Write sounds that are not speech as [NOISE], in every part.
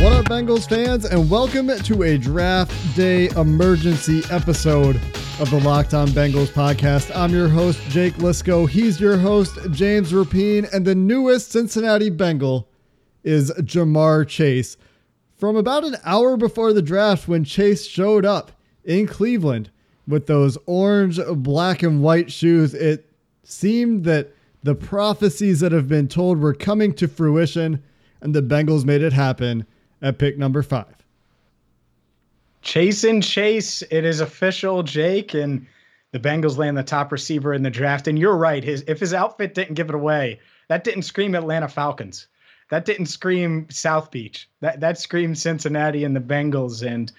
What up, Bengals fans, and welcome to a draft day emergency episode of the Locked On Bengals podcast. I'm your host, Jake Liscow. He's your host, James Rapien, and the newest Cincinnati Bengal is Ja'Marr Chase. From about an hour before the draft, when Chase showed up in Cleveland with those orange, black, and white shoes, it seemed that the prophecies that have been told were coming to fruition, and the Bengals made it happen at pick number five. Chase and Chase, it is official, Jake, and the Bengals land the top receiver in the draft. And you're right, his if his outfit didn't give it away, that didn't scream Atlanta Falcons. That didn't scream South Beach. That that screamed Cincinnati and the Bengals. And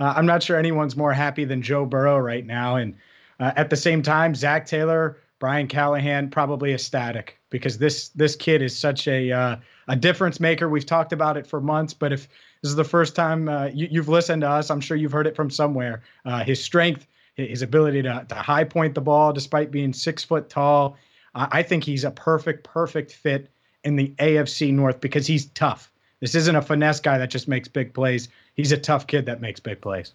uh, I'm not sure anyone's more happy than Joe Burrow right now. And uh, at the same time, Zac Taylor, Brian Callahan, probably ecstatic because this this kid is such a uh, a difference maker. We've talked about it for months, but if this is the first time uh, you, have listened to us, I'm sure you've heard it from somewhere. Uh, his strength, his ability to, to high point the ball despite being six foot tall. I think he's a perfect, perfect fit in the AFC North because he's tough. This isn't a finesse guy that just makes big plays. He's a tough kid that makes big plays.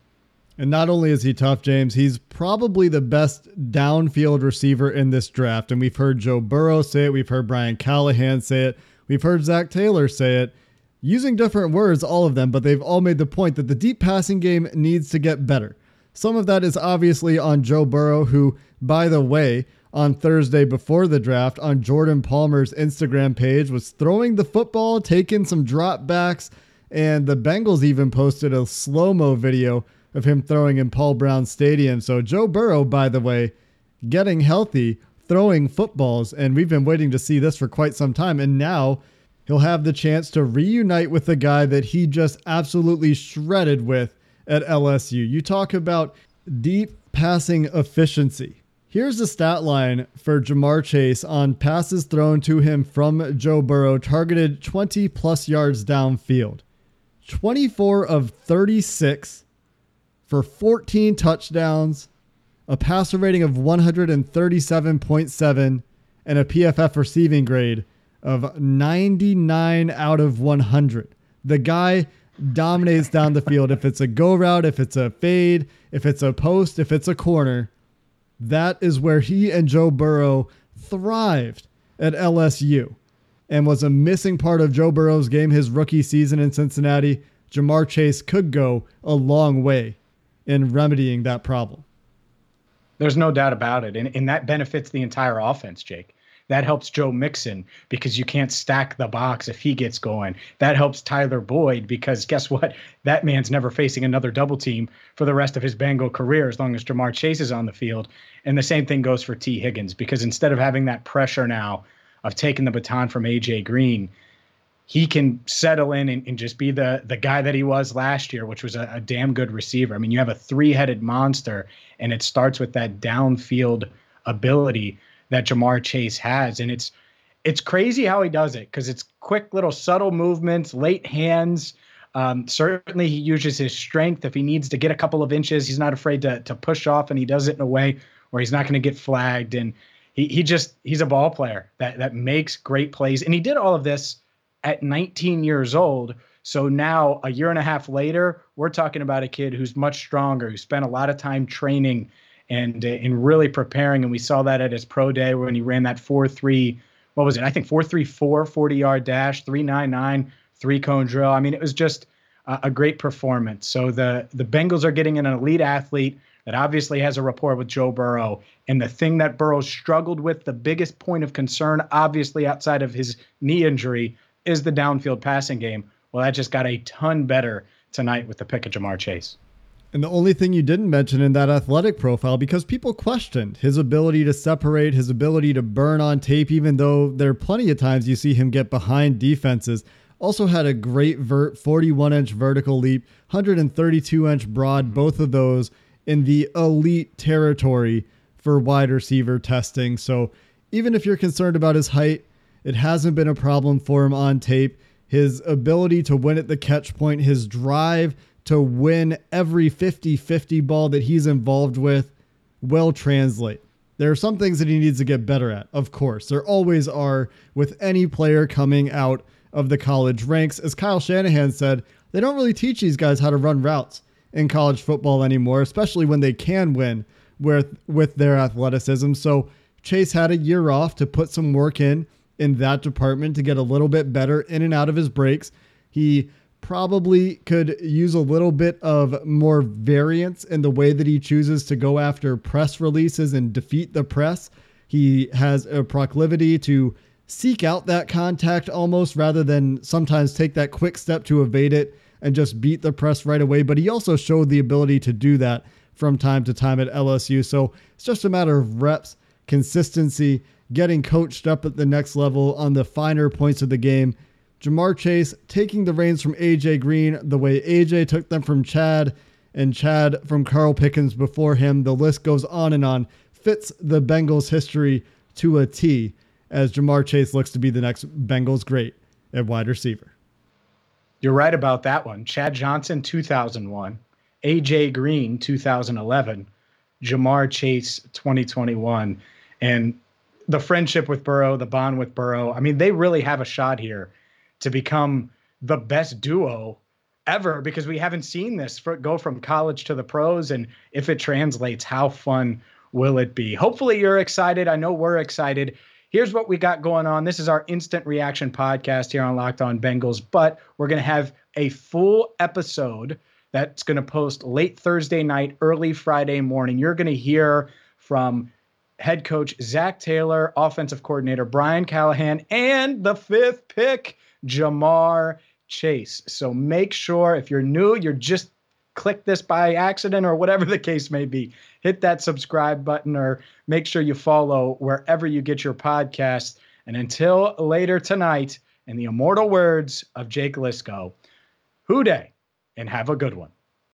And not only is he tough, James, he's probably the best downfield receiver in this draft. And we've heard Joe Burrow say it, we've heard Brian Callahan say it. We've heard Zac Taylor say it using different words, all of them, but they've all made the point that the deep passing game needs to get better. Some of that is obviously on Joe Burrow, who, by the way, on Thursday before the draft on Jordan Palmer's Instagram page was throwing the football, taking some drop backs, and the Bengals even posted a slow mo video of him throwing in Paul Brown Stadium. So, Joe Burrow, by the way, getting healthy throwing footballs, and we've been waiting to see this for quite some time. And now he'll have the chance to reunite with the guy that he just absolutely shredded with at LSU. You talk about deep passing efficiency. Here's the stat line for Ja'Marr Chase on passes thrown to him from Joe Burrow, targeted 20 plus yards downfield. 24 of 36 for 14 touchdowns, a passer rating of 137.7, and a PFF receiving grade of 99 out of 100. The guy dominates down the field. If it's a go route, if it's a fade, if it's a post, if it's a corner, that is where he and Joe Burrow thrived at LSU and was a missing part of Joe Burrow's game his rookie season in Cincinnati. Ja'Marr Chase could go a long way in remedying that problem. There's no doubt about it. And, and that benefits the entire offense, Jake. That helps Joe Mixon because you can't stack the box if he gets going. That helps Tyler Boyd because guess what? That man's never facing another double team for the rest of his Bengal career as long as Ja'Marr Chase is on the field. And the same thing goes for Tee Higgins because instead of having that pressure now of taking the baton from AJ Green, he can settle in and, and, just be the the guy that he was last year, which was a, a damn good receiver. I mean, you have a three headed monster, and it starts with that downfield ability that Ja'Marr Chase has, and it's it's crazy how he does it because it's quick little subtle movements, late hands. Um, certainly, he uses his strength if he needs to get a couple of inches. He's not afraid to to push off, and he does it in a way where he's not going to get flagged. And he he just he's a ball player that that makes great plays, and he did all of this at 19 years old So now, a year and a half later, we're talking about a kid who's much stronger, who spent a lot of time training and uh, in really preparing. And we saw that at his pro day when he ran that 4 3, what was it? I think 4 3 4, 40 yard dash, 3 9 9, three cone drill. I mean, it was just a, a great performance. So the, the Bengals are getting an elite athlete that obviously has a rapport with Joe Burrow. And the thing that Burrow struggled with, the biggest point of concern, obviously outside of his knee injury, is the downfield passing game. Well, that just got a ton better tonight with the pick of Ja'Marr Chase. And the only thing you didn't mention in that athletic profile, because people questioned his ability to separate, his ability to burn on tape, even though there are plenty of times you see him get behind defenses. Also had a great vert, 41 inch vertical leap, 132 inch broad, both of those in the elite territory for wide receiver testing. So even if you're concerned about his height, it hasn't been a problem for him on tape. His ability to win at the catch point, his drive to win every 50 50 ball that he's involved with will translate. There are some things that he needs to get better at, of course. There always are with any player coming out of the college ranks. As Kyle Shanahan said, they don't really teach these guys how to run routes in college football anymore, especially when they can win with with their athleticism. So Chase had a year off to put some work in in that department to get a little bit better in and out of his breaks. He probably could use a little bit of more variance in the way that he chooses to go after press releases and defeat the press. He has a proclivity to seek out that contact almost rather than sometimes take that quick step to evade it and just beat the press right away. But he also showed the ability to do that from time to time at LSU. So it's just a matter of reps, consistency, getting coached up at the next level on the finer points of the game. Ja'Marr Chase taking the reins from AJ Green the way AJ took them from Chad and Chad from Carl Pickens before him. The list goes on and on. Fits the Bengals history to a T as Ja'Marr Chase looks to be the next Bengals great at wide receiver. You're right about that one. Chad Johnson, 2001. AJ Green, 2011. Ja'Marr Chase, 2021. And the friendship with Burrow, the bond with Burrow. I mean, they really have a shot here to become the best duo ever because we haven't seen this for, go from college to the pros. And if it translates, how fun will it be? Hopefully, you're excited. I know we're excited. Here's what we got going on. This is our instant reaction podcast here on Locked On Bengals, but we're going to have a full episode that's going to post late Thursday night, early Friday morning. You're going to hear from head coach Zac Taylor, offensive coordinator Brian Callahan, and the fifth pick, Ja'Marr Chase. So make sure if you're new, you're just click this by accident or whatever [LAUGHS] the case may be, hit that subscribe button or make sure you follow wherever you get your podcast. And until later tonight, in the immortal words of Jake Liscow, Who Dey and have a good one.